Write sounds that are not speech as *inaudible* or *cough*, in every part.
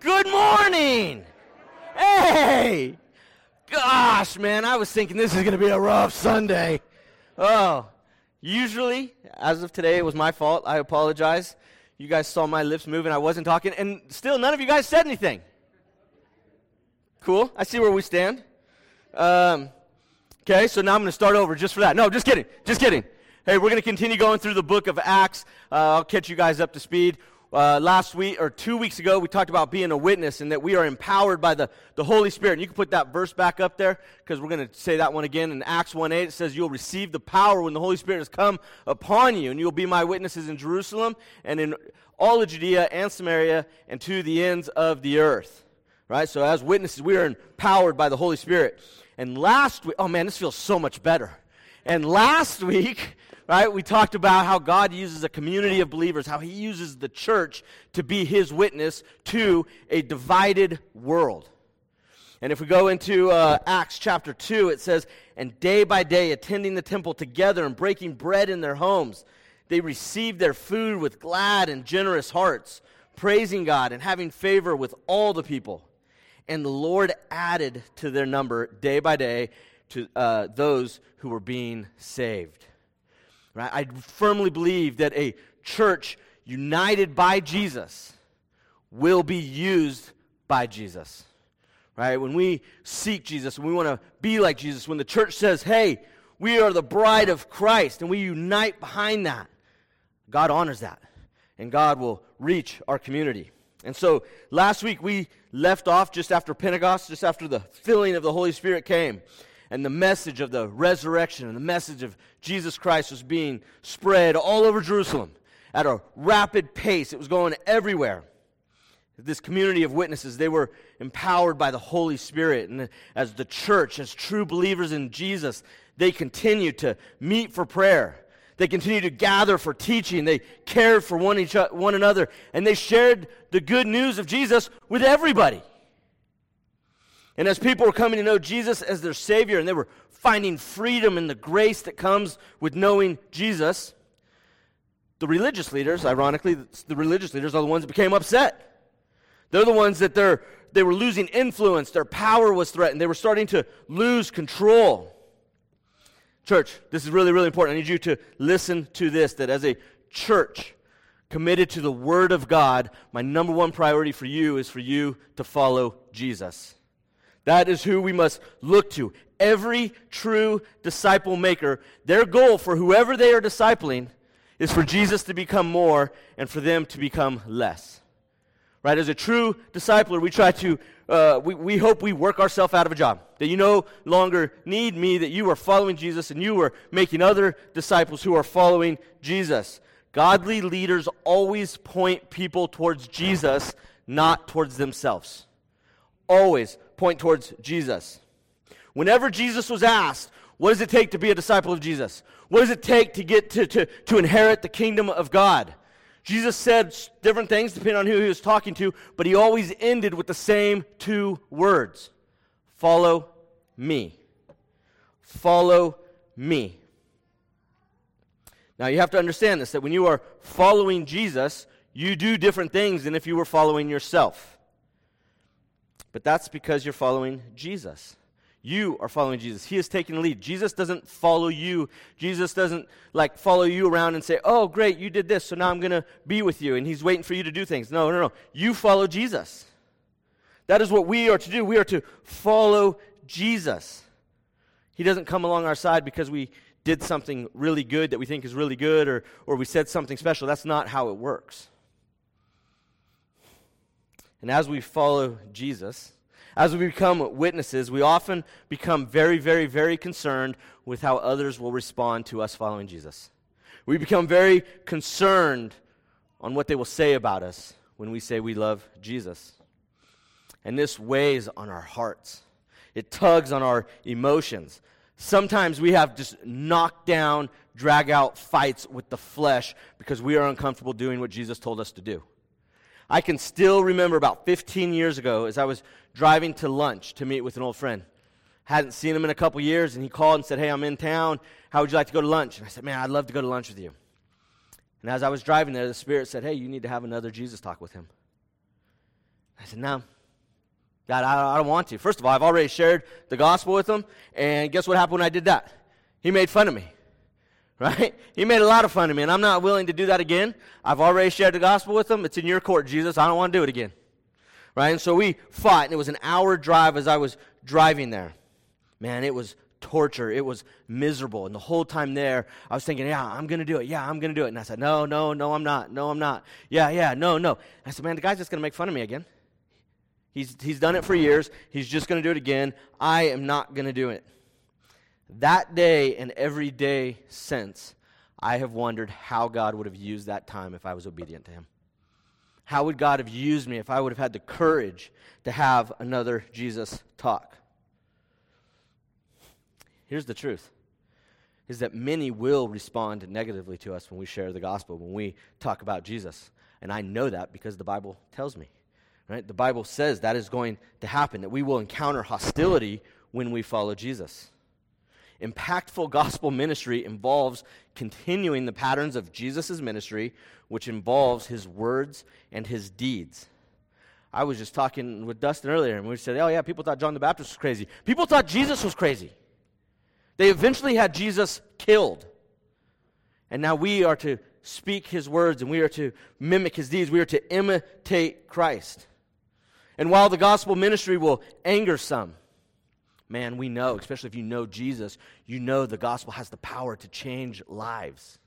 Good morning. Hey. Gosh, man, I was thinking this is going to be a rough Sunday. Oh, usually, as of today, it was my fault. I apologize. You guys saw my lips moving. I wasn't talking, and still, none of you guys said anything. Cool. I see where we stand. Um, okay, so now I'm going to start over just for that. No, just kidding. Just kidding. Hey, we're going to continue going through the book of Acts. Uh, I'll catch you guys up to speed. Uh, last week or two weeks ago, we talked about being a witness and that we are empowered by the, the Holy Spirit. And you can put that verse back up there because we're going to say that one again. In Acts 1 8, it says, You'll receive the power when the Holy Spirit has come upon you, and you'll be my witnesses in Jerusalem and in all of Judea and Samaria and to the ends of the earth. Right? So, as witnesses, we are empowered by the Holy Spirit. And last week, oh man, this feels so much better. And last *laughs* week, right? We talked about how God uses a community of believers, how He uses the church to be His witness to a divided world. And if we go into uh, Acts chapter 2, it says, And day by day, attending the temple together and breaking bread in their homes, they received their food with glad and generous hearts, praising God and having favor with all the people. And the Lord added to their number day by day to uh, those who were being saved. Right? I firmly believe that a church united by Jesus will be used by Jesus. Right? When we seek Jesus, when we want to be like Jesus, when the church says, hey, we are the bride of Christ, and we unite behind that, God honors that. And God will reach our community. And so last week we left off just after Pentecost, just after the filling of the Holy Spirit came and the message of the resurrection and the message of Jesus Christ was being spread all over Jerusalem at a rapid pace. It was going everywhere. This community of witnesses, they were empowered by the Holy Spirit. And as the church, as true believers in Jesus, they continued to meet for prayer. They continued to gather for teaching. They cared for one, each, one another. And they shared the good news of Jesus with everybody. And as people were coming to know Jesus as their Savior and they were finding freedom in the grace that comes with knowing Jesus, the religious leaders, ironically, the religious leaders are the ones that became upset. They're the ones that they're, they were losing influence, their power was threatened, they were starting to lose control. Church, this is really, really important. I need you to listen to this that as a church committed to the Word of God, my number one priority for you is for you to follow Jesus. That is who we must look to. Every true disciple maker, their goal for whoever they are discipling is for Jesus to become more and for them to become less. Right? As a true discipler, we try to, uh, we, we hope we work ourselves out of a job. That you no longer need me, that you are following Jesus and you are making other disciples who are following Jesus. Godly leaders always point people towards Jesus, not towards themselves. Always point towards Jesus. Whenever Jesus was asked, what does it take to be a disciple of Jesus? What does it take to get to, to, to inherit the kingdom of God? Jesus said different things depending on who he was talking to, but he always ended with the same two words Follow me. Follow me. Now you have to understand this that when you are following Jesus, you do different things than if you were following yourself. But that's because you're following Jesus. You are following Jesus. He is taking the lead. Jesus doesn't follow you. Jesus doesn't like follow you around and say, "Oh, great, you did this, so now I'm going to be with you." And he's waiting for you to do things. No, no, no. You follow Jesus. That is what we are to do. We are to follow Jesus. He doesn't come along our side because we did something really good that we think is really good or, or we said something special. That's not how it works. And as we follow Jesus, as we become witnesses, we often become very, very, very concerned with how others will respond to us following Jesus. We become very concerned on what they will say about us when we say we love Jesus. And this weighs on our hearts, it tugs on our emotions. Sometimes we have just knocked down, drag out fights with the flesh because we are uncomfortable doing what Jesus told us to do. I can still remember about 15 years ago as I was driving to lunch to meet with an old friend. Hadn't seen him in a couple years, and he called and said, Hey, I'm in town. How would you like to go to lunch? And I said, Man, I'd love to go to lunch with you. And as I was driving there, the Spirit said, Hey, you need to have another Jesus talk with him. I said, No. God, I, I don't want to. First of all, I've already shared the gospel with him, and guess what happened when I did that? He made fun of me. *laughs* Right? He made a lot of fun of me, and I'm not willing to do that again. I've already shared the gospel with him. It's in your court, Jesus. I don't want to do it again. Right? And so we fought, and it was an hour drive as I was driving there. Man, it was torture. It was miserable. And the whole time there, I was thinking, yeah, I'm going to do it. Yeah, I'm going to do it. And I said, no, no, no, I'm not. No, I'm not. Yeah, yeah, no, no. I said, man, the guy's just going to make fun of me again. He's, he's done it for years. He's just going to do it again. I am not going to do it. That day and every day since, I have wondered how God would have used that time if I was obedient to Him. How would God have used me if I would have had the courage to have another Jesus talk? Here's the truth is that many will respond negatively to us when we share the gospel, when we talk about Jesus. And I know that because the Bible tells me. Right? The Bible says that is going to happen, that we will encounter hostility when we follow Jesus. Impactful gospel ministry involves continuing the patterns of Jesus' ministry, which involves his words and his deeds. I was just talking with Dustin earlier, and we said, Oh, yeah, people thought John the Baptist was crazy. People thought Jesus was crazy. They eventually had Jesus killed. And now we are to speak his words and we are to mimic his deeds. We are to imitate Christ. And while the gospel ministry will anger some, man, we know, especially if you know Jesus, you know the gospel has the power to change lives.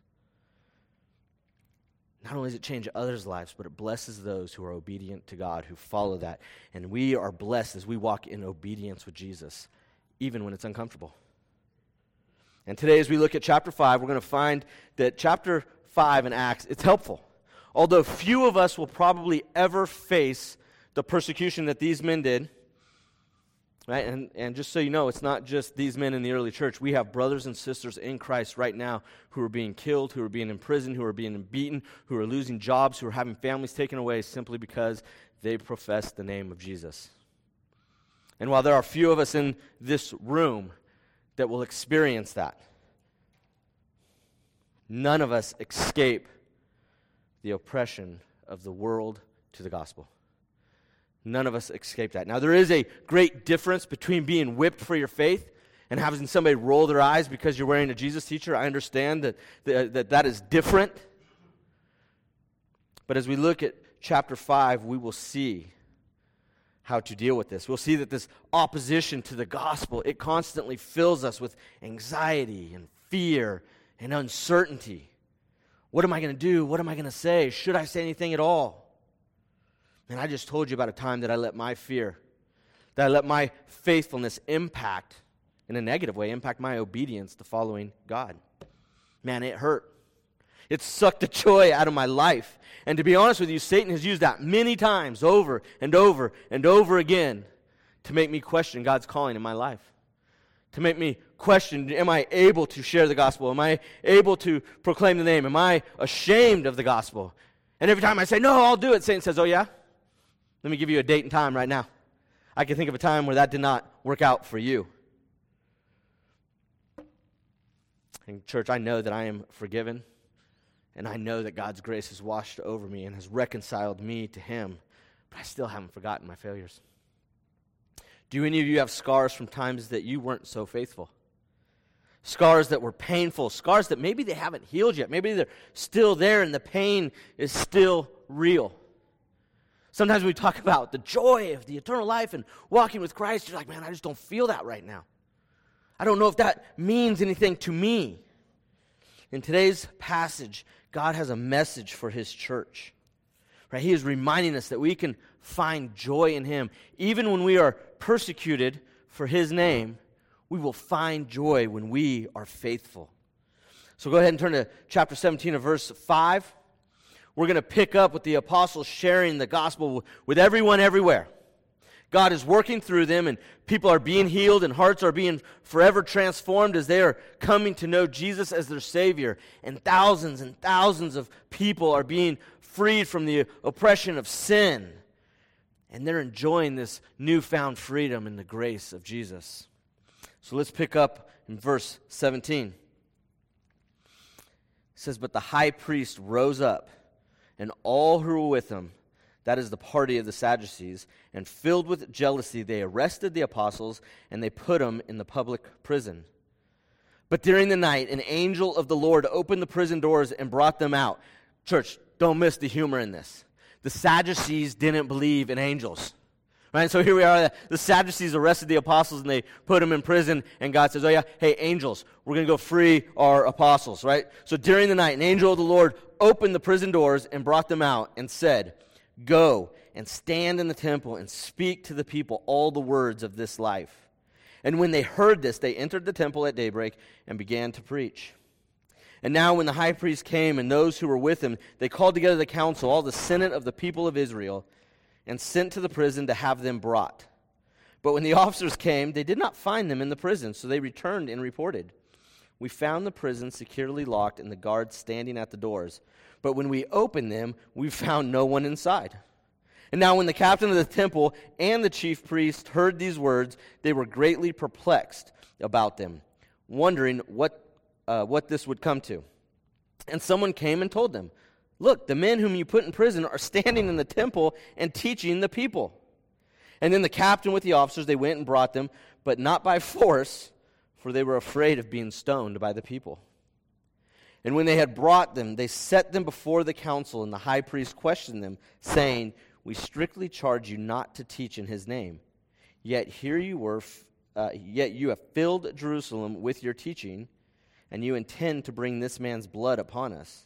Not only does it change others' lives, but it blesses those who are obedient to God, who follow that. And we are blessed as we walk in obedience with Jesus, even when it's uncomfortable. And today, as we look at chapter 5, we're going to find that chapter 5 in Acts, it's helpful. Although few of us will probably ever face the persecution that these men did, Right? And, and just so you know, it's not just these men in the early church. We have brothers and sisters in Christ right now who are being killed, who are being imprisoned, who are being beaten, who are losing jobs, who are having families taken away simply because they profess the name of Jesus. And while there are few of us in this room that will experience that, none of us escape the oppression of the world to the gospel. None of us escape that. Now, there is a great difference between being whipped for your faith and having somebody roll their eyes because you're wearing a Jesus teacher. I understand that that, uh, that, that is different. But as we look at chapter 5, we will see how to deal with this. We'll see that this opposition to the gospel, it constantly fills us with anxiety and fear and uncertainty. What am I going to do? What am I going to say? Should I say anything at all? And I just told you about a time that I let my fear, that I let my faithfulness impact, in a negative way, impact my obedience to following God. Man, it hurt. It sucked the *laughs* joy out of my life. And to be honest with you, Satan has used that many times over and over and over again to make me question God's calling in my life. To make me question Am I able to share the gospel? Am I able to proclaim the name? Am I ashamed of the gospel? And every time I say, No, I'll do it, Satan says, Oh, yeah? Let me give you a date and time right now. I can think of a time where that did not work out for you. And, church, I know that I am forgiven, and I know that God's grace has washed over me and has reconciled me to Him, but I still haven't forgotten my failures. Do any of you have scars from times that you weren't so faithful? Scars that were painful, scars that maybe they haven't healed yet. Maybe they're still there and the pain is still real. Sometimes we talk *laughs* about the joy of the eternal life and walking with Christ. You're like, man, I just don't feel that right now. I don't know if that means anything to me. In today's passage, God has a message for his church. Right? He is reminding us that we can find joy in him. Even when we are persecuted for his name, we will find joy when we are faithful. So go ahead and turn to chapter 17 of verse 5 we're going to pick up with the apostles sharing the gospel with everyone everywhere. God is working through them, and people are being healed, and hearts are being forever transformed as they are coming to know Jesus as their Savior. And thousands and thousands of people are being freed from the oppression of sin. And they're enjoying this newfound freedom in the grace of Jesus. So let's pick up in verse 17. It says, But the high priest rose up and all who were with him, that is the party of the Sadducees, and filled with jealousy, they arrested the apostles and they put them in the public prison. But during the night, an angel of the Lord opened the prison doors and brought them out. Church, don't miss the humor in this. The Sadducees didn't believe in angels. Right? So here we are. The Sadducees arrested the apostles and they put them in prison. And God says, Oh, yeah, hey, angels, we're going to go free our apostles, right? So during the night, an angel of the Lord opened the prison doors and brought them out and said, Go and stand in the temple and speak to the people all the words of this life. And when they heard this, they entered the temple at daybreak and began to preach. And now, when the high priest came and those who were with him, they called together the council, all the senate of the people of Israel, and sent to the prison to have them brought. But when the *laughs* officers came, they did not find them in the prison, so they returned and reported. We found the prison securely locked and the guards standing at the doors. But when we opened them, we *laughs* found no one inside. And now, when the captain of the temple and the chief priest heard these words, they were greatly perplexed about them, wondering what, uh, what this would come to. And someone came and told them, Look, the men whom you put in prison are standing in the temple and teaching the people. And then the captain with the officers, they went and brought them, but not by force, for they were afraid of being stoned by the people. And when they had brought them, they set them before the council, and the high priest questioned them, saying, We strictly charge you not to teach in his name. Yet here you were, uh, yet you have filled Jerusalem with your teaching, and you intend to bring this man's blood upon us.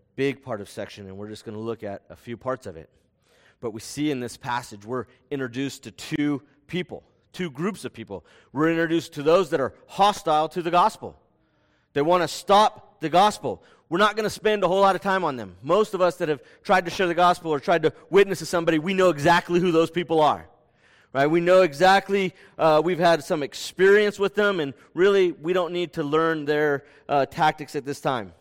big part of section, and we're just going to look at a few parts of it. But we see in this passage, we're introduced to two people, two groups of people. We're introduced to those that are hostile to the gospel they want to stop the gospel. We're not going to spend a whole lot of time on them. Most of us that have tried to share the gospel or tried to witness to somebody, we know exactly who those people are. Right? We know exactly, uh, we've had some experience with them, and really, we don't need to learn their uh, tactics at this time.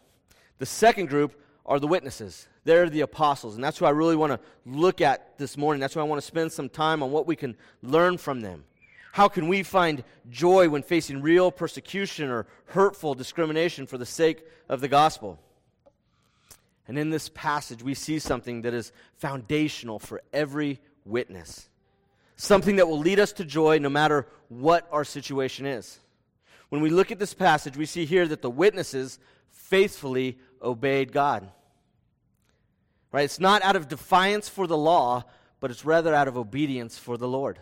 The second group are the witnesses. They're the apostles, and that's who I really want to look at this morning. That's why I want to spend some time on what we can learn from them. How can we find joy when facing real persecution or hurtful discrimination for the sake of the gospel? And in this passage, we see something that is foundational for every witness, something that will lead us to joy no matter what our situation is. When we look at this passage, we see here that the witnesses faithfully obeyed God. Right? It's not out of defiance for the law, but it's rather out of obedience for the Lord.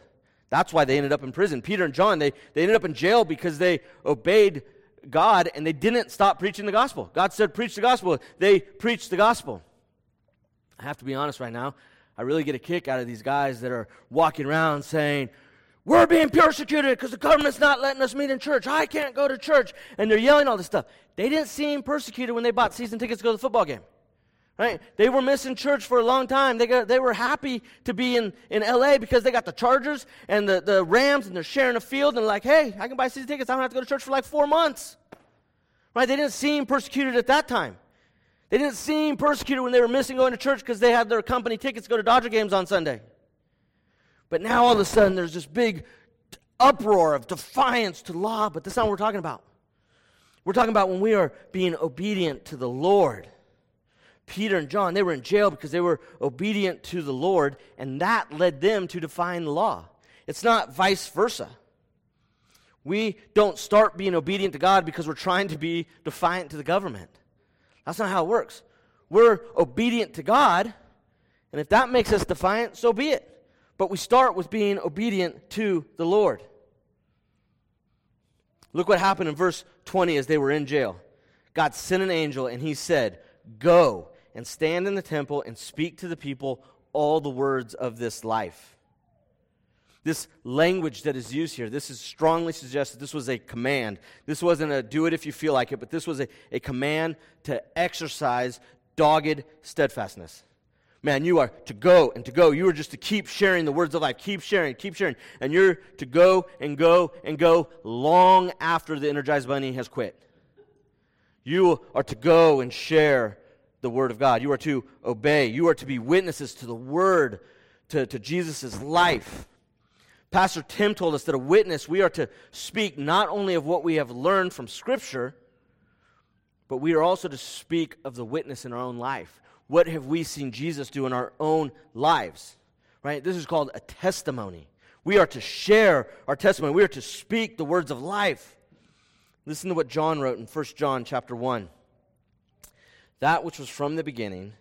That's why they ended up in prison. Peter and John, they, they ended up in jail because they obeyed God and they didn't stop preaching the gospel. God said, Preach the gospel. They preached the gospel. I have to be honest right now. I really get a kick out of these guys that are walking around saying, We're being persecuted because the government's not letting us meet in church. I can't go to church. And they're yelling all this stuff. They didn't seem persecuted when they bought season tickets to go to the football game. Right? They were missing church for a long time. They, got, they were happy to be in, in LA because they got the Chargers and the, the Rams and they're sharing a field and like, hey, I can buy season tickets. I don't have to go to church for like four months. Right? They didn't seem persecuted at that time. They didn't seem persecuted when they were missing going to church because they had their company tickets to go to Dodger games on Sunday. But now all of a sudden there's this big uproar of defiance to law, but that's not what we're talking about. We're talking about when we are being obedient to the Lord. Peter and John, they were in jail because they were obedient to the Lord, and that led them to define the law. It's not vice versa. We don't start being obedient to God because we're trying to be defiant to the government. That's not how it works. We're obedient to God, and if that makes us defiant, so be it. But we start with being obedient to the Lord. Look what happened in verse 20 as they were in jail. God sent an angel, and he said, Go and stand in the temple and speak to the people all the words of this life. This language that is used here, this is strongly suggested this was a command. This wasn't a do it if you feel like it, but this was a, a command to exercise dogged steadfastness. Man, you are to go and to go. You are just to keep sharing the words of life. Keep sharing, keep sharing. And you're to go and go and go long after the Energizer Bunny has quit. You are to go and share the Word of God. You are to obey. You are to be witnesses to the Word, to, to Jesus' life. Pastor Tim told us that a witness, we are to speak not only of what we have learned from Scripture, but we are also to speak of the witness in our own life. What have we seen Jesus do in our own lives? Right? This is called a testimony. We are to share our testimony. We are to speak the words of life. Listen to what John wrote in 1 John chapter 1. That which was from the beginning,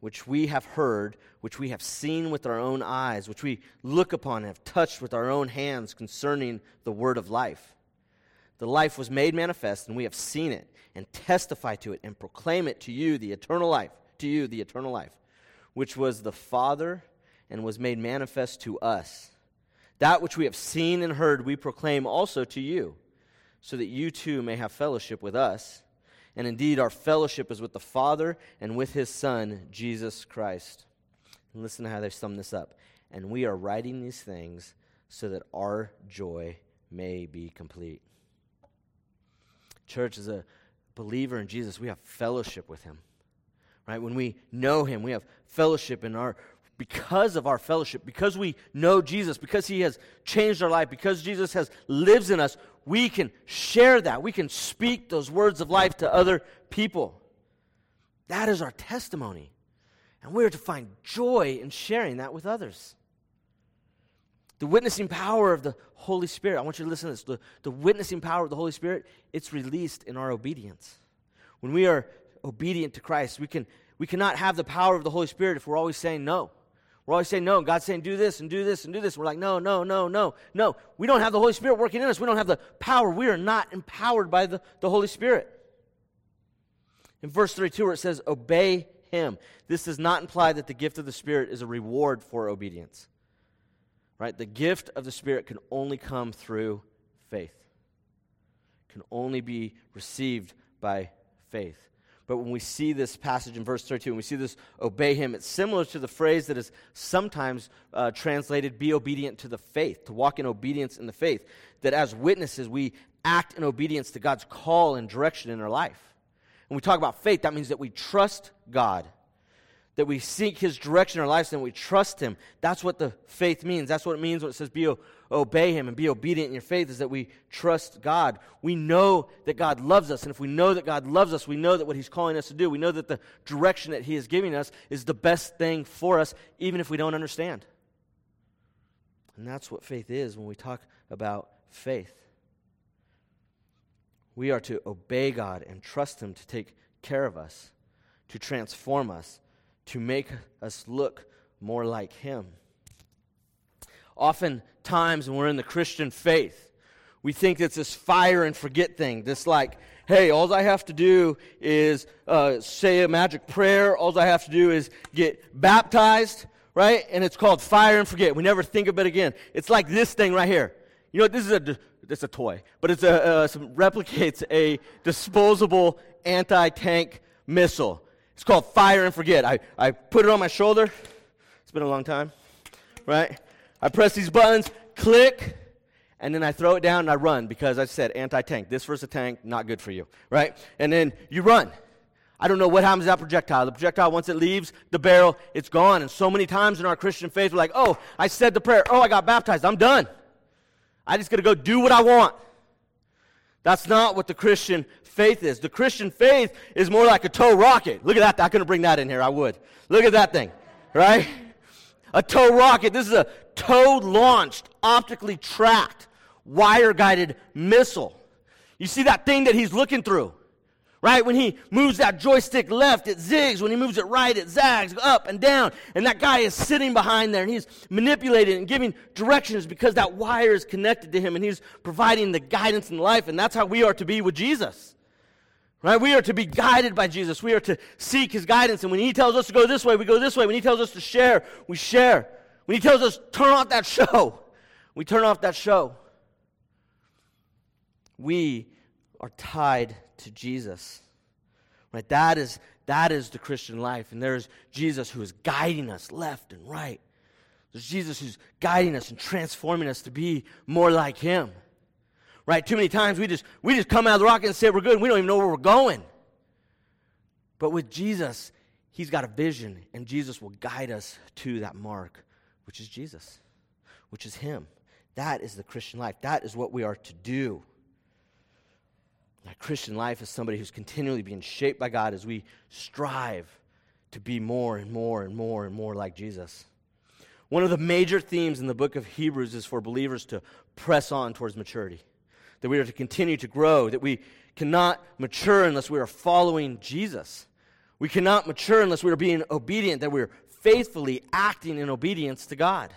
which we have heard, which we have seen with our own eyes, which we look upon and have touched with our own hands concerning the word of life. The life was made manifest, and we have seen it, and testify to it, and proclaim it to you, the eternal life, to you, the eternal life, which was the Father and was made manifest to us. That which we have seen and heard, we proclaim also to you, so that you too may have fellowship with us. And indeed, our fellowship is with the Father and with his Son, Jesus Christ. And listen to how they sum this up. And we are writing these things so that our joy may be complete. Church, as a believer in Jesus, we have fellowship with him. Right? When we know him, we have fellowship in our because of our fellowship, because we know Jesus, because he has changed our life, because Jesus has lives in us, we can share that. We can speak those words of life to other people. That is our testimony. And we're to find joy in sharing that with others. The witnessing power of the Holy Spirit, I want you to listen to this. The, the witnessing power of the Holy Spirit, it's released in our obedience. When we are obedient to Christ, we, can, we cannot have the power of the Holy Spirit if we're always saying no. We're always saying no. God's saying do this and do this and do this. We're like, no, no, no, no, no. We don't have the Holy Spirit working in us. We don't have the power. We are not empowered by the, the Holy Spirit. In verse 32, where it says, obey him, this does not imply that the gift of the Spirit is a reward for obedience. Right? The gift of the Spirit can only come through faith, can only be received by faith. But when we see this passage in verse 32, and we see this obey him, it's similar to the phrase that is sometimes uh, translated be obedient to the faith, to walk in obedience in the faith. That as witnesses, we act in obedience to God's call and direction in our life. When we talk about faith, that means that we trust God that we seek his direction in our lives and we trust him. That's what the faith means. That's what it means when it says be obey him and be obedient in your faith is that we trust God. We know that God loves us and if we know that God loves us, we know that what he's calling us to do, we know that the direction that he is giving us is the best thing for us even if we don't understand. And that's what faith is when we talk about faith. We are to obey God and trust him to take care of us, to transform us to make us look more like Him. Oftentimes, when we're in the Christian faith, we think it's this fire and forget thing. This, like, hey, all I have to do is uh, say a magic prayer, all I have to do is get baptized, right? And it's called fire and forget. We never think of it again. It's like this thing right here. You know, this is a it's a toy, but it's a uh, replicates a disposable anti-tank missile. It's called Fire and Forget. I, I put it on my shoulder. It's been a long time, right? I press these buttons, click, and then I throw it down and I run because I said anti tank. This versus a tank, not good for you, right? And then you run. I don't know what happens to that projectile. The projectile, once it leaves the barrel, it's gone. And so many times in our Christian faith, we're like, oh, I said the prayer. Oh, I got baptized. I'm done. I just got to go do what I want. That's not what the Christian faith is. The Christian faith is more like a TOW rocket. Look at that. I couldn't bring that in here. I would. Look at that thing, right? A TOW rocket. This is a tow launched, optically tracked, wire guided missile. You see that thing that he's looking through? Right? When he moves that joystick left, it zigs. When he moves it right, it zags up and down. And that guy is sitting behind there and he's manipulating and giving directions because that wire is connected to him and he's providing the guidance in life. And that's how we are to be with Jesus. Right? We are to be guided by Jesus. We are to seek his guidance. And when he tells us to go this way, we go this way. When he tells us to share, we share. When he tells us turn off that show, *laughs* we turn off that show. We are tied to Jesus. Right? That is that is the Christian life. And there's Jesus who is guiding us left and right. There's Jesus who's guiding us and transforming us to be more like him. Right? Too many times we just we just come out of the rocket and say we're good we don't even know where we're going. But with Jesus, he's got a vision and Jesus will guide us to that mark, which is Jesus, which is him. That is the Christian life. That is what we are to do. That Christian life is somebody who's continually being shaped by God as we strive to be more and more and more and more like Jesus. One of the major themes in the book of Hebrews is for believers to press on towards maturity, that we are to continue to grow, that we cannot mature unless we are following Jesus. We cannot mature unless we are being obedient, that we are faithfully acting in obedience to God.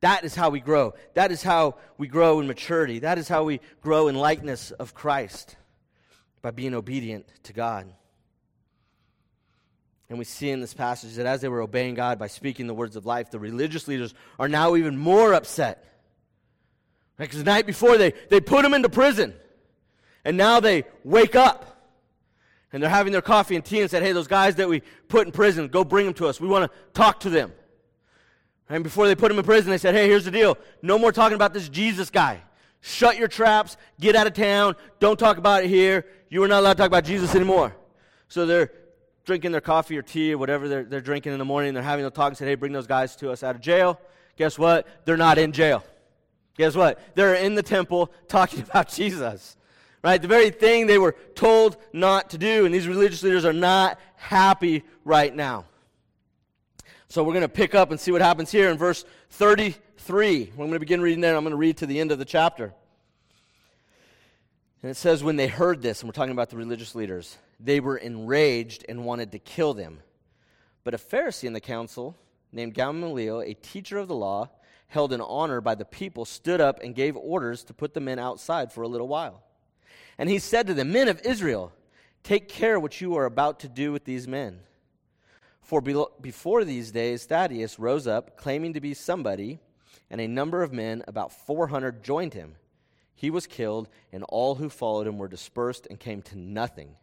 That is how we grow. That is how we grow in maturity. That is how we grow in likeness of Christ by being obedient to God. And we see in this passage that as they were obeying God by speaking the words of life, the religious leaders are now even more upset. Because the night before they, they put him into prison. And now they wake up. And they're having their coffee and tea and said, Hey, those guys that we put in prison, go bring them to us. We want to talk to them. And before they put him in prison, they said, hey, here's the deal. No more talking about this Jesus guy. Shut your traps. Get out of town. Don't talk about it here. You are not allowed to talk about Jesus anymore. So they're drinking their coffee or tea or whatever they're, they're drinking in the morning. They're having a talk and said, hey, bring those guys to us out of jail. Guess what? They're not in jail. Guess what? They're in the temple talking *laughs* about Jesus. Right? The very thing they were told not to do. And these religious leaders are not happy right now. So we're going to pick up and see what happens here in verse 33. I'm going to begin reading there. I'm going to read to the end of the chapter. And it says, When they heard this, and we're talking about the religious leaders, they were enraged and wanted to kill them. But a Pharisee in the council, named Gamaliel, a teacher of the law, held in honor by the people, stood up and gave orders to put the men outside for a little while. And he said to the Men of Israel, take care what you are about to do with these men. For before these days, Theudas rose up, claiming to be somebody, and a number of men, about 400, joined him. He was killed, and all who followed him were dispersed and came to nothing.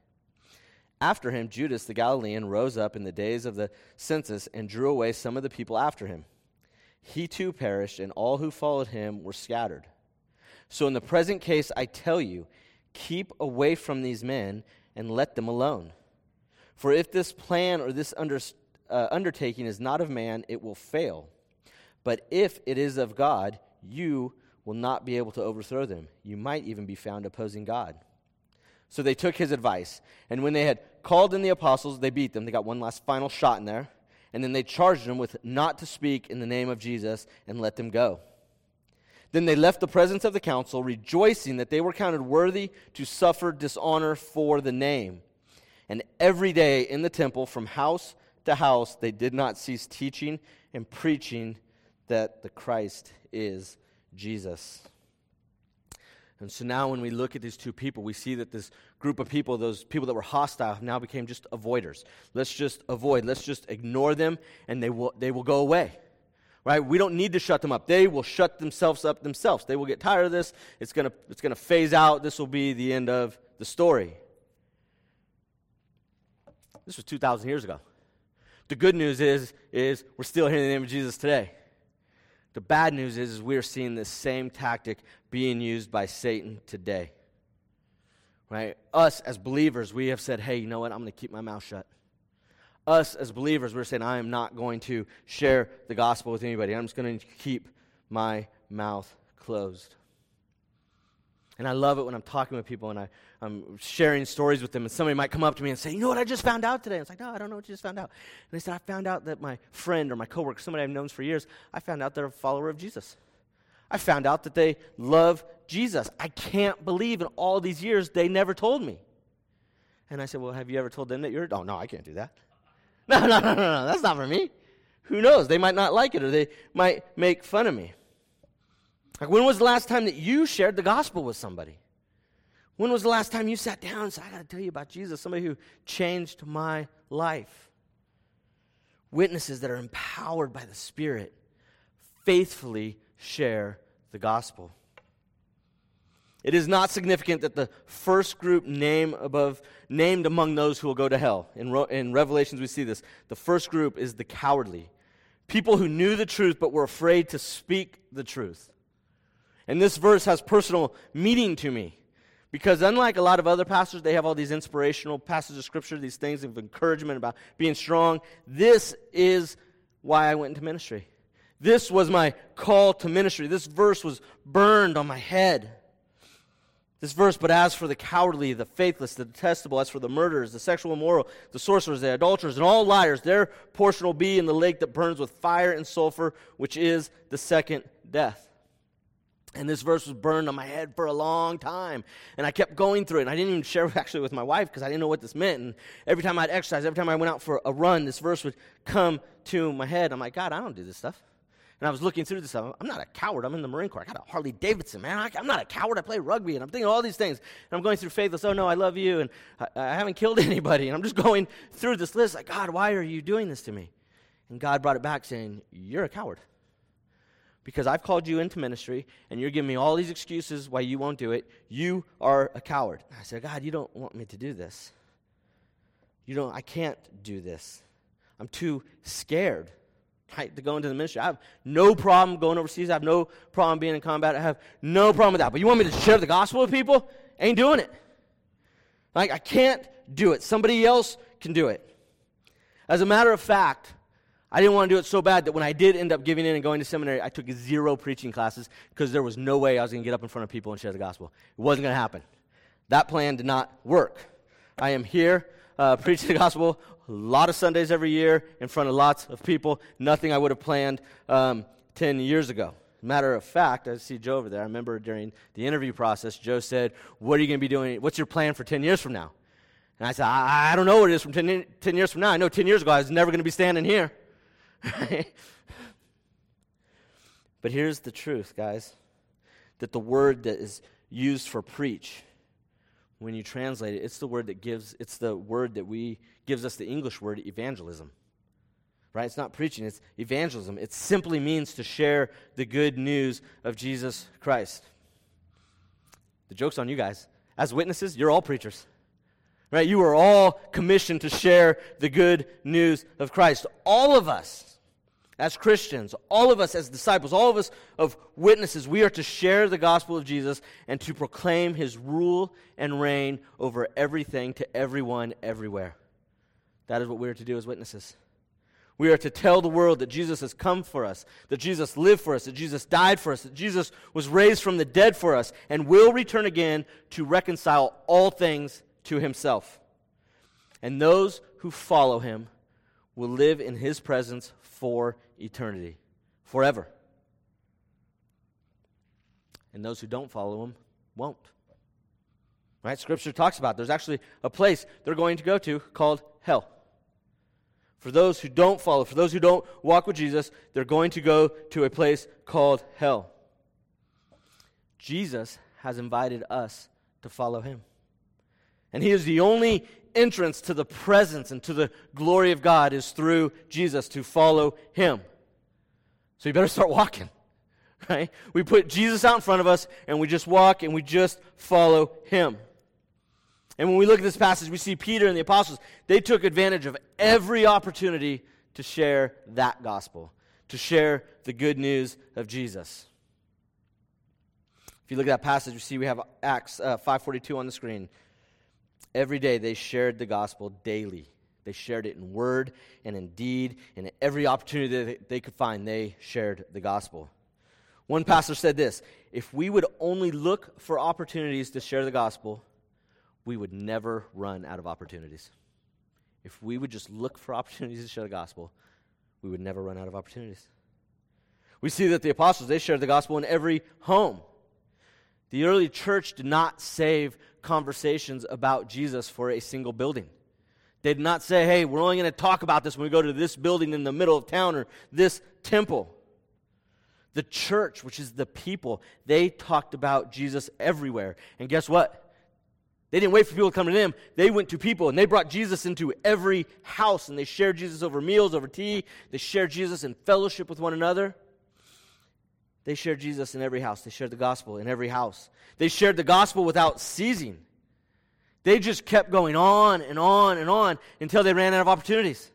After him, Judas the Galilean rose up in the days of the census and drew away some of the people after him. He too perished, and all who followed him were scattered. So, in the present case, I tell you, keep away from these men and let them alone. For if this plan or this under, uh, undertaking is not of man, it will fail. But if it is of God, you will not be able to overthrow them. You might even be found opposing God. So they took his advice. And when they had called in the apostles, they beat them. They got one last final shot in there. And then they charged them with not to speak in the name of Jesus and let them go. Then they left the presence of the council, rejoicing that they were counted worthy to suffer dishonor for the name. And every day in the temple, from house to house, they did not cease teaching and preaching that the Christ is Jesus. And so now, when we look at these two people, we see that this group of people, those people that were hostile, now became just avoiders. Let's just avoid, let's just ignore them, and they will, they will go away. Right? We don't need to shut them up. They will shut themselves up themselves. They will get tired of this. It's going to it's going to phase out. This will be the end of the story. This was 2,000 years ago. The good news is, is we're still hearing the name of Jesus today. The bad news is, is we are seeing this same tactic being used by Satan today. Right? Us as believers, we have said, hey, you know what? I'm going to keep my mouth shut. Us as believers, we're saying, I am not going to share the gospel with anybody. I'm just going to keep my mouth closed. And I love it when I'm talking with people and I, I'm sharing stories with them, and somebody might come up to me and say, You know what I just found out today? And it's like, No, I don't know what you just found out. And they said, I found out that my friend or my coworker, somebody I've known for years, I found out they're a follower of Jesus. I found out that they love Jesus. I can't believe in all these years they never told me. And I said, Well, have you ever told them that you're? Oh, no, I can't do that. *laughs* No, no, no, no, no. That's not for me. Who knows? They might not like it or they might make fun of me. Like, when was the last time that you shared the gospel with somebody? When was the last time you sat down and said, I got to tell you about Jesus, somebody who changed my life? Witnesses that are empowered by the Spirit faithfully share the gospel. It is not significant that the first group name above, named among those who will go to hell. In, in Revelations, we see this. The first group is the cowardly. People who knew the truth but were afraid to speak the truth. And this verse has personal meaning to me. Because unlike a lot of other pastors, they have all these inspirational passages of scripture, these things of encouragement about being strong. This is why I went into ministry. This was my call to ministry. This verse was burned on my head. This verse, but as for the cowardly, the faithless, the detestable, as for the murderers, the sexual immoral, the sorcerers, the adulterers, and all liars, their portion will be in the lake that burns with fire and sulfur, which is the second death. And this verse was burned on my head for a long time. And I kept going through it. And I didn't even share it *laughs* actually with my wife because I didn't know what this meant. And every time I'd exercise, every time I went out for a run, this verse would come to my head. I'm like, God, I don't do this stuff. And I was looking through this. I'm not a coward. I'm in the Marine Corps. I got a Harley Davidson, man. I, am not a coward. I play rugby. And I'm thinking all these things. And I'm going through faithless. Oh, no, I love you. And I, I haven't *laughs* killed anybody. And I'm just going through this list like, God, why are you doing this to me? And God brought it back saying, You're a coward. Because I've called you into ministry and you're giving me all these excuses why you won't do it. You are a coward. I said, God, you don't want me to do this. You don't, I can't do this. I'm too scared right, to go into the ministry. I have no problem going overseas. I have no problem being in combat. I have no problem with that. But you want me to share the gospel with people? Ain't doing it. Like, I can't do it. Somebody else can do it. As a matter of fact, I didn't want to do it so bad that when I did end up giving in and going to seminary, I took zero preaching classes because there was no way I was going to get up in front of people and share the gospel. It wasn't going to happen. That plan did not work. I am here uh, *laughs* preaching the gospel a lot of Sundays every year in front of lots of people. Nothing I would have planned um, 10 years ago. Matter of fact, I see Joe over there. I remember during the interview process, Joe said, What are you going to be doing? What's your plan for 10 years from now? And I said, I, I don't know what it is from 10, 10, years from now. I know 10 years ago I was never going to be standing here. But here's the truth, guys that the word that is used for preach when you translate it, it's the word that gives, it's the word that we, gives us the English word evangelism. Right? It's not preaching, it's evangelism. It simply means to share the good news of Jesus Christ. The joke's on you guys. As witnesses, you're all preachers. Right? You are all commissioned to share the good news of Christ. All of us as Christians, all of us as disciples, all of us of witnesses, we are to share the gospel of Jesus and to proclaim his rule and reign over everything to everyone everywhere. That is what we are to do as witnesses. We are to tell the world that Jesus has come for us, that Jesus lived for us, that Jesus died for us, that Jesus was raised from the dead for us, and will return again to reconcile all things to himself. And those who follow him will live in his presence for eternity, forever. And those who don't follow him won't. Right? Scripture talks about there's actually a place they're going to go to called hell. For those who don't follow, for those who don't walk with Jesus, they're going to go to a place called hell. Jesus has invited us to follow him. And he is the only entrance to the presence and to the glory of God is through Jesus to follow him. So you better start walking. *laughs* Right? We put Jesus out in front of us and we just walk and we just follow him. And when we look at this passage, we see Peter and the apostles, they took advantage of every opportunity to share that gospel, to share the good news of Jesus. If you look at that passage, you see we have Acts uh, 5:42 on the screen. Every day they shared the gospel daily. They shared it in word and in deed, and every opportunity that they could find, they shared the gospel. One pastor said this If we would only look for opportunities to share the gospel, we would never run out of opportunities. If we would just look for opportunities to share the gospel, we would never run out of opportunities. We see that the apostles, they shared the gospel in every home. The early church did not save conversations about Jesus for a single building. They did not say, hey, we're only going to talk about this when we go to this building in the middle of town or this temple. The church, which is the people, they talked about Jesus everywhere. And guess what? They didn't wait for people to come to them. They went to people and they brought Jesus into every house and they shared Jesus over meals, over tea. They shared Jesus in fellowship with one another. They shared Jesus in every house. They shared the gospel in every house. They shared the gospel without ceasing. They just kept going on and on and on until they ran out of opportunities.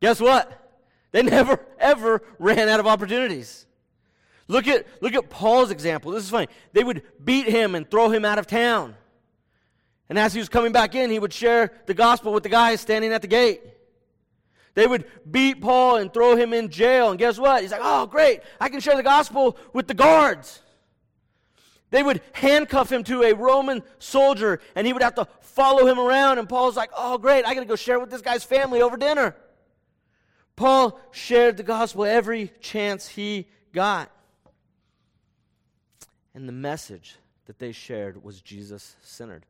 Guess what? They *laughs* never, ever ran out of opportunities. Look at, look at Paul's example. This is funny. They would beat him and throw him out of town. And as he was coming back in, he would share the gospel with the guys standing at the gate. They would beat Paul and throw him in jail. And guess what? He's like, oh, great. I can share the gospel with the guards. They would handcuff him to a Roman soldier, and he would have to follow him around. And Paul's like, oh, great. I got to go share with this guy's family over dinner. Paul shared the gospel every chance he got. And the message that they shared was Jesus centered.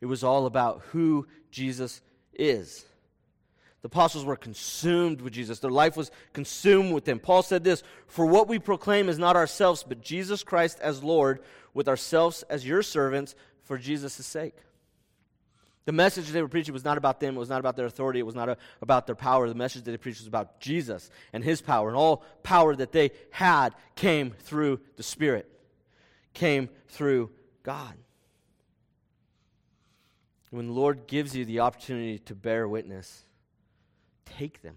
It was all about who Jesus is. The apostles were consumed with Jesus. Their life was consumed with him. Paul said this For what we proclaim is not ourselves, but Jesus Christ as Lord, with ourselves as your servants for Jesus' sake. The message they were preaching was not about them, it was not about their authority, it was not a, about their power. The message that they preached was about Jesus and his power. And all power that they had came through the Spirit, came through God. When the Lord gives you the opportunity to bear witness, take them.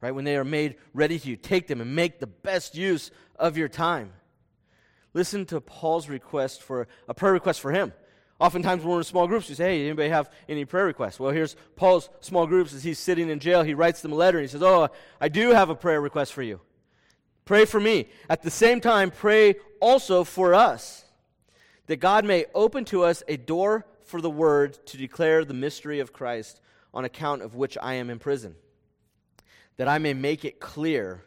Right? When they are made ready to you, take them and make the best use of your time. Listen to Paul's request for a prayer request for him. Oftentimes, when we're in small groups, we say, Hey, anybody have any prayer requests? Well, here's Paul's small groups as he's sitting in jail. He writes them a letter and he says, Oh, I do have a prayer request for you. Pray for me. At the same time, pray also for us, that God may open to us a door for the word to declare the mystery of Christ on account of which I am in prison, that I may make it clear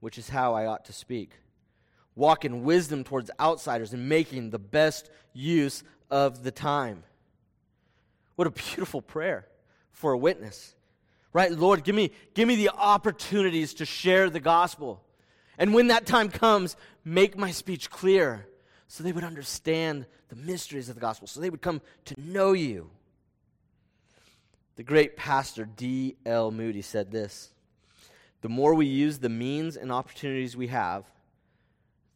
which is how I ought to speak. Walk in wisdom towards outsiders and making the best use of the time. What a beautiful prayer for a witness. Right? Lord, give me, give me the opportunities to share the gospel. And when that time comes, make my speech clear so they would understand the mysteries of the gospel, so they would come to know you. The great pastor D.L. Moody said this The more we use the means and opportunities we have,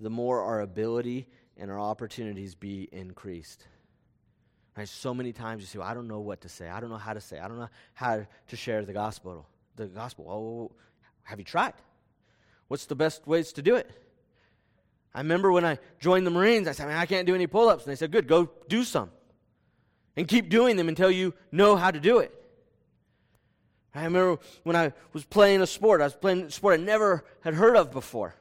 the more our ability and our opportunities be increased. Right? So many times you say, well, I don't know what to say. I don't know how to say. I don't know how to share the gospel. The gospel. Oh, have you tried? What's the best ways to do it? I remember when I joined the Marines, I said, Man, I can't do any pull ups. And they said, Good, go do some. And keep doing them until you know how to do it. I remember when I was playing a sport, I was playing a sport I never had heard of before.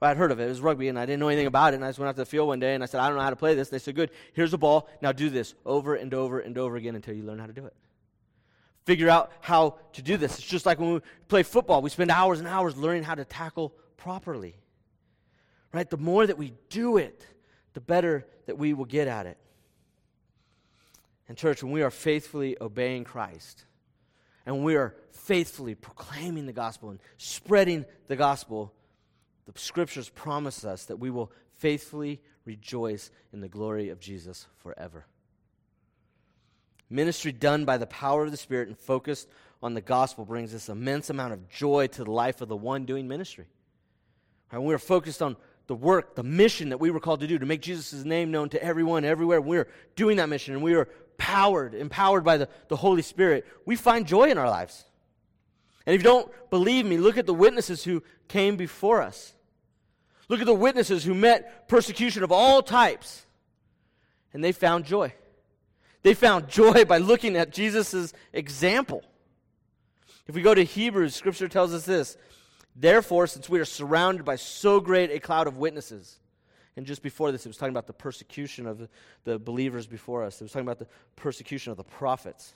Well, I'd heard of it. It was rugby, and I didn't know anything about it. And I just went out to the field one day, and I said, I don't know how to play this. They said, Good, here's a ball. Now do this over and over and over again until you learn how to do it. Figure out how to do this. It's just like when we play football, we spend hours and hours learning how to tackle properly. Right? The more that we do it, the better that we will get at it. And, church, when we are faithfully obeying Christ, and we are faithfully proclaiming the gospel and spreading the gospel, the scriptures promise us that we will faithfully rejoice in the glory of Jesus forever. Ministry done by the power of the Spirit and focused on the gospel brings this immense amount of joy to the life of the one doing ministry. And we are focused on the work, the mission that we were called to do, to make Jesus' name known to everyone, everywhere. We're doing that mission, and we are powered, empowered by the, the Holy Spirit. We find joy in our lives. And if you don't believe me, look at the witnesses who came before us. Look at the witnesses who met persecution of all types, and they found joy. They found *laughs* joy by looking at Jesus' example. If we go to Hebrews, Scripture tells us this Therefore, since we are surrounded by so great a cloud of witnesses, and just before this, it was talking about the persecution of the, believers before us, it was talking about the persecution of the prophets.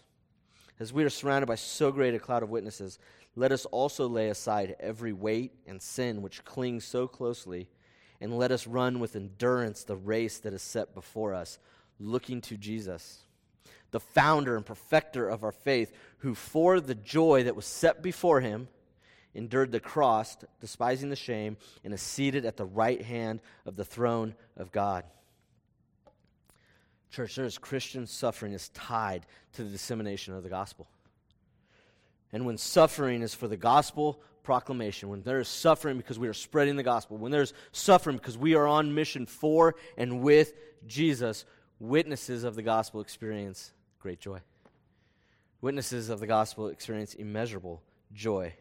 As we are surrounded by so great a cloud of witnesses, let us also lay aside every weight and sin which clings so closely, and let us run with endurance the race that is set before us, looking to Jesus, the founder and perfecter of our faith, who for the joy that was set before him, endured the cross, despising the shame, and is seated at the right hand of the throne of God. Church, there is Christian suffering is tied to the dissemination of the gospel. And when suffering is for the gospel proclamation, when there is suffering because we are spreading the gospel, when there's suffering because we are on mission for and with Jesus, witnesses of the gospel experience great joy. Witnesses of the gospel experience immeasurable joy.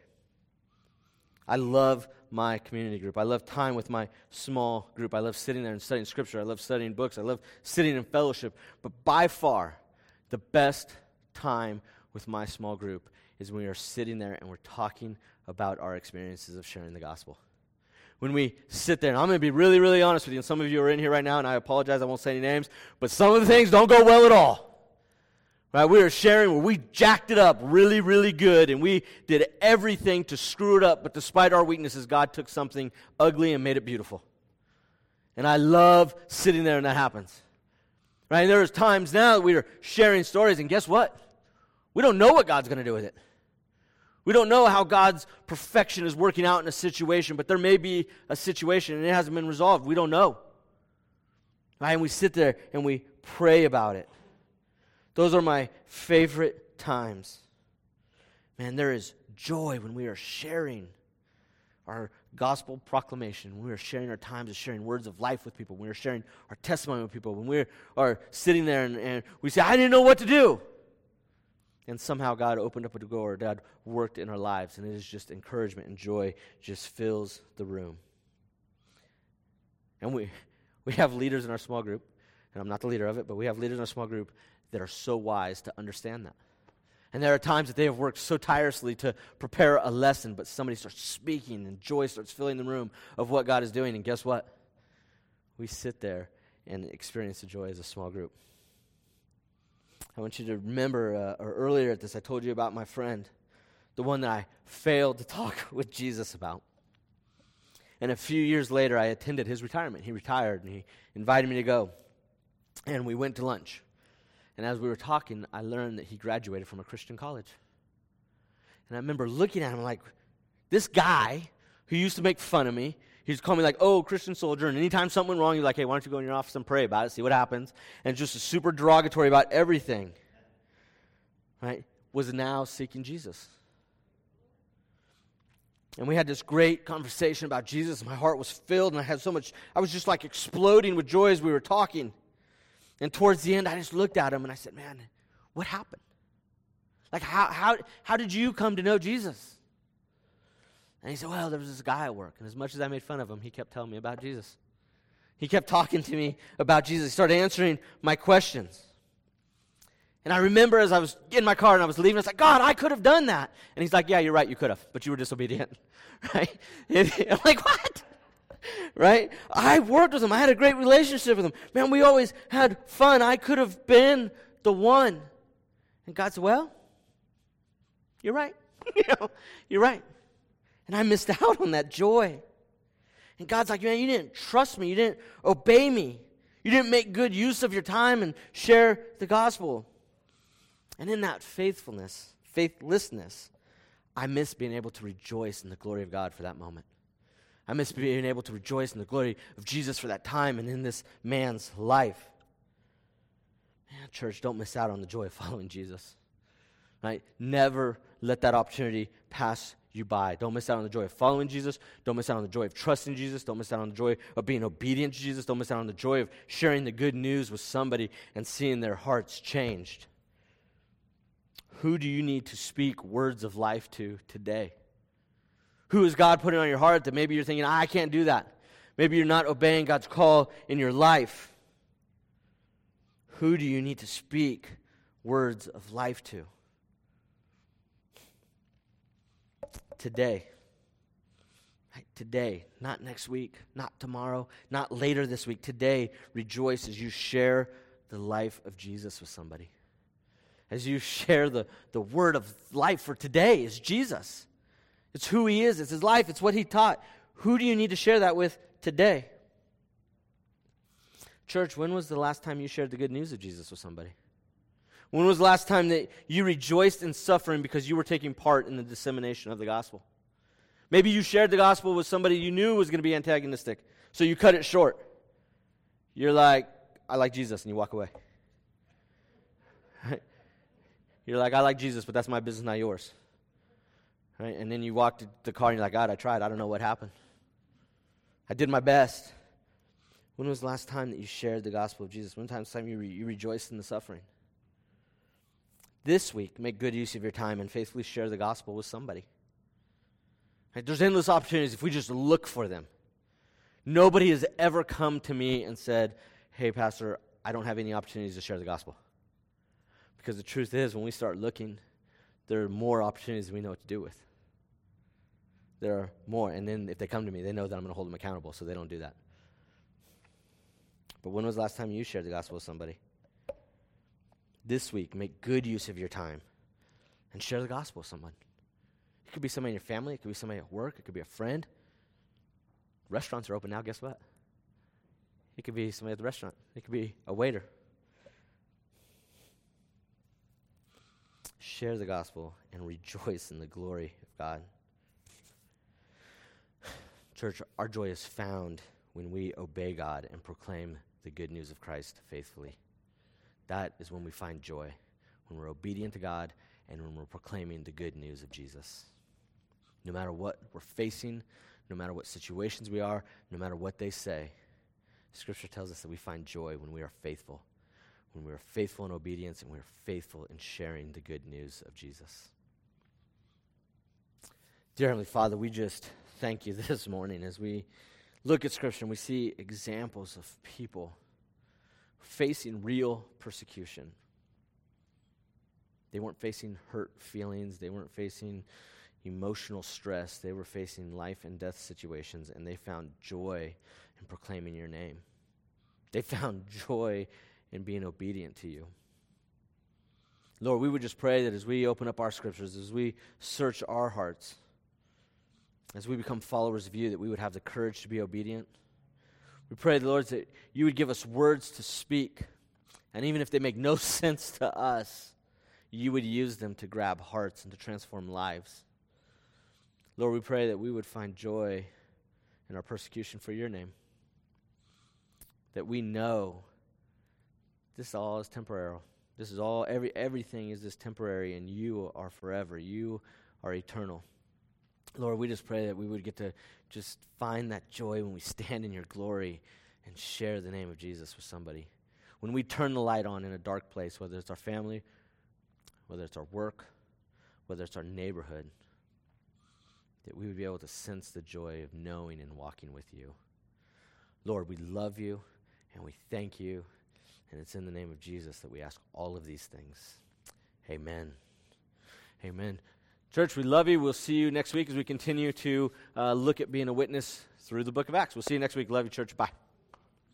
I love my community group. I love time with my small group. I love sitting there and studying scripture. I love studying books. I love sitting in fellowship. But by far, the best time with my small group is when we are sitting there and we're talking about our experiences of sharing the gospel. When we sit there, and I'm going to be really, really honest with you, and some of you are in here right now, and I apologize, I won't say any names, but some of the things don't go well at all. Right? We were sharing where we jacked it up really, really good, and we did everything to screw it up, but despite our weaknesses, God took something ugly and made it beautiful. And I love sitting there and that happens. Right? And there's times now that we are sharing stories, and guess what? We don't know what God's going to do with it. We don't know how God's perfection is working out in a situation, but there may be a situation and it hasn't been resolved. We don't know. Right? And we sit there and we pray about it. Those are my favorite times. Man, there is joy when we are sharing our gospel proclamation, when we are sharing our times of sharing words of life with people, when we are sharing our testimony with people, when we are sitting there and, and we say, I didn't know what to do. And somehow God opened up a door, God worked in our lives, and it is just encouragement and joy just fills the room. And we, we have leaders in our small group, and I'm not the leader of it, but we have leaders in our small group that are so wise to understand that. And there are times that they have worked so tirelessly to prepare a lesson, but somebody starts speaking and joy starts filling the room of what God is doing. And guess what? We sit there and experience the joy as a small group. I want you to remember, uh, or earlier at this, I told you about my friend, the one that I failed to talk *laughs* with Jesus about. And a few years later, I attended his retirement. He retired and he invited me to go. And we went to lunch. And as we were talking, I learned that he graduated from a Christian college. And I remember looking at him like, this guy who used to make fun of me, he used to call me like, oh, Christian soldier. And anytime something went wrong, he's like, hey, why don't you go in your office and pray about it, see what happens? And just super derogatory about everything. Right? Was now seeking Jesus. And we had this great conversation about Jesus. My heart was filled, and I had so much, I was just like exploding with joy as we were talking. And towards the end, I just looked at him and I said, Man, what happened? Like, how, how, how did you come to know Jesus? And he said, Well, there was this guy at work. And as much as I made fun of him, he kept telling me about Jesus. He kept talking to me about Jesus. He started answering my questions. And I remember as I was in my car and I was leaving, I was like, God, I could have done that. And he's like, Yeah, you're right, you could have, but you were disobedient. *laughs* Right? *laughs* And I'm like, What? *laughs* right? I worked with him. I had a great relationship with him. Man, we always had fun. I could have been the one. And God said, Well, you're right. *laughs* you know, you're right. And I missed *laughs* out on that joy. And God's like, Man, you didn't trust me. You didn't obey me. You didn't make good use of your time and share the gospel. And in that faithfulness, faithlessness, I miss being able to rejoice in the glory of God for that moment. I miss being able to rejoice in the glory of Jesus for that time and in this man's life. Man, church, don't miss out on the joy of following Jesus. Right? Never let that opportunity pass you by. Don't miss out on the joy of following Jesus. Don't miss out on the joy of trusting Jesus. Don't miss out on the joy of being obedient to Jesus. Don't miss out on the joy of sharing the good news with somebody and seeing their hearts changed. Who do you need to speak words of life to today? Who is God putting on your heart that maybe you're thinking, ah, I can't do that? Maybe you're not obeying God's call in your life. Who do you need to speak words of life to? Today. Right, today, not next week, not tomorrow, not later this week. Today, rejoice as you share the life of Jesus with somebody. As you share the, the word of life for today is Jesus. It's who he is, it's his life, it's what he taught. Who do you need to share that with today? Church, when was the last time you shared the good news of Jesus with somebody? When was the last time that you rejoiced in suffering because you were taking part in the dissemination of the gospel? Maybe you shared the gospel with somebody you knew was going to be antagonistic, so you cut it short. You're like, I like Jesus, and you walk away. *laughs* You're like, I like Jesus, but that's my business, not yours. Right? And then you walk to the car and you're like, God, I tried. I don't know what happened. I did my best. When was the last time that you shared the gospel of Jesus? When last time you, re- you rejoiced in the suffering? This week, make good use of your time and faithfully share the gospel with somebody. Right? There's endless opportunities if we just look for them. Nobody has ever come to me and said, Hey, Pastor, I don't have any opportunities to share the gospel. Because the truth is, when we start looking, there are more opportunities than we know what to do with. There are more. And then if they come to me, they know that I'm going to hold them accountable, so they don't do that. But when was the last time you shared the gospel with somebody? This week, make good use of your time and share the gospel with someone. It could be somebody in your family, it could be somebody at work, it could be a friend. Restaurants are open now, guess what? It could be somebody at the restaurant, it could be a waiter. Share the gospel and rejoice in the glory of God. Church, our joy is found when we obey God and proclaim the good news of Christ faithfully. That is when we find joy, when we're obedient to God and when we're proclaiming the good news of Jesus. No matter what we're facing, no matter what situations we are, no matter what they say, Scripture tells us that we find joy when we are faithful, when we are faithful in obedience and we are faithful in sharing the good news of Jesus. Dear Heavenly Father, we just thank you *laughs* this morning as we look at Scripture and we see examples of people facing real persecution. They weren't facing hurt feelings, they weren't facing emotional stress, they were facing life and death situations, and they found joy in proclaiming your name. They *laughs* found joy in being obedient to you. Lord, we would just pray that as we open up our scriptures, as we search our hearts, as we become followers of you, that we would have the courage to be obedient. We pray, Lord, that you would give us words to speak. And even if they make no *laughs* sense to us, you would use them to grab hearts and to transform lives. Lord, we pray that we would find joy in our persecution for your name. That we know this all is temporal. This is all every everything is this temporary and you are forever. You are eternal. Lord, we just pray that we would get to just find that joy when we stand in your glory and share the name of Jesus with somebody. When we turn the light on in a dark place, whether it's our family, whether it's our work, whether it's our neighborhood, that we would be able to sense the joy of knowing and walking with you. Lord, we love you and we thank you. And it's in the name of Jesus that we ask all of these things. Amen. Amen. Church, we love you. We'll see you next week as we continue to uh, look at being a witness through the book of Acts. We'll see you next week. Love you, church. Bye.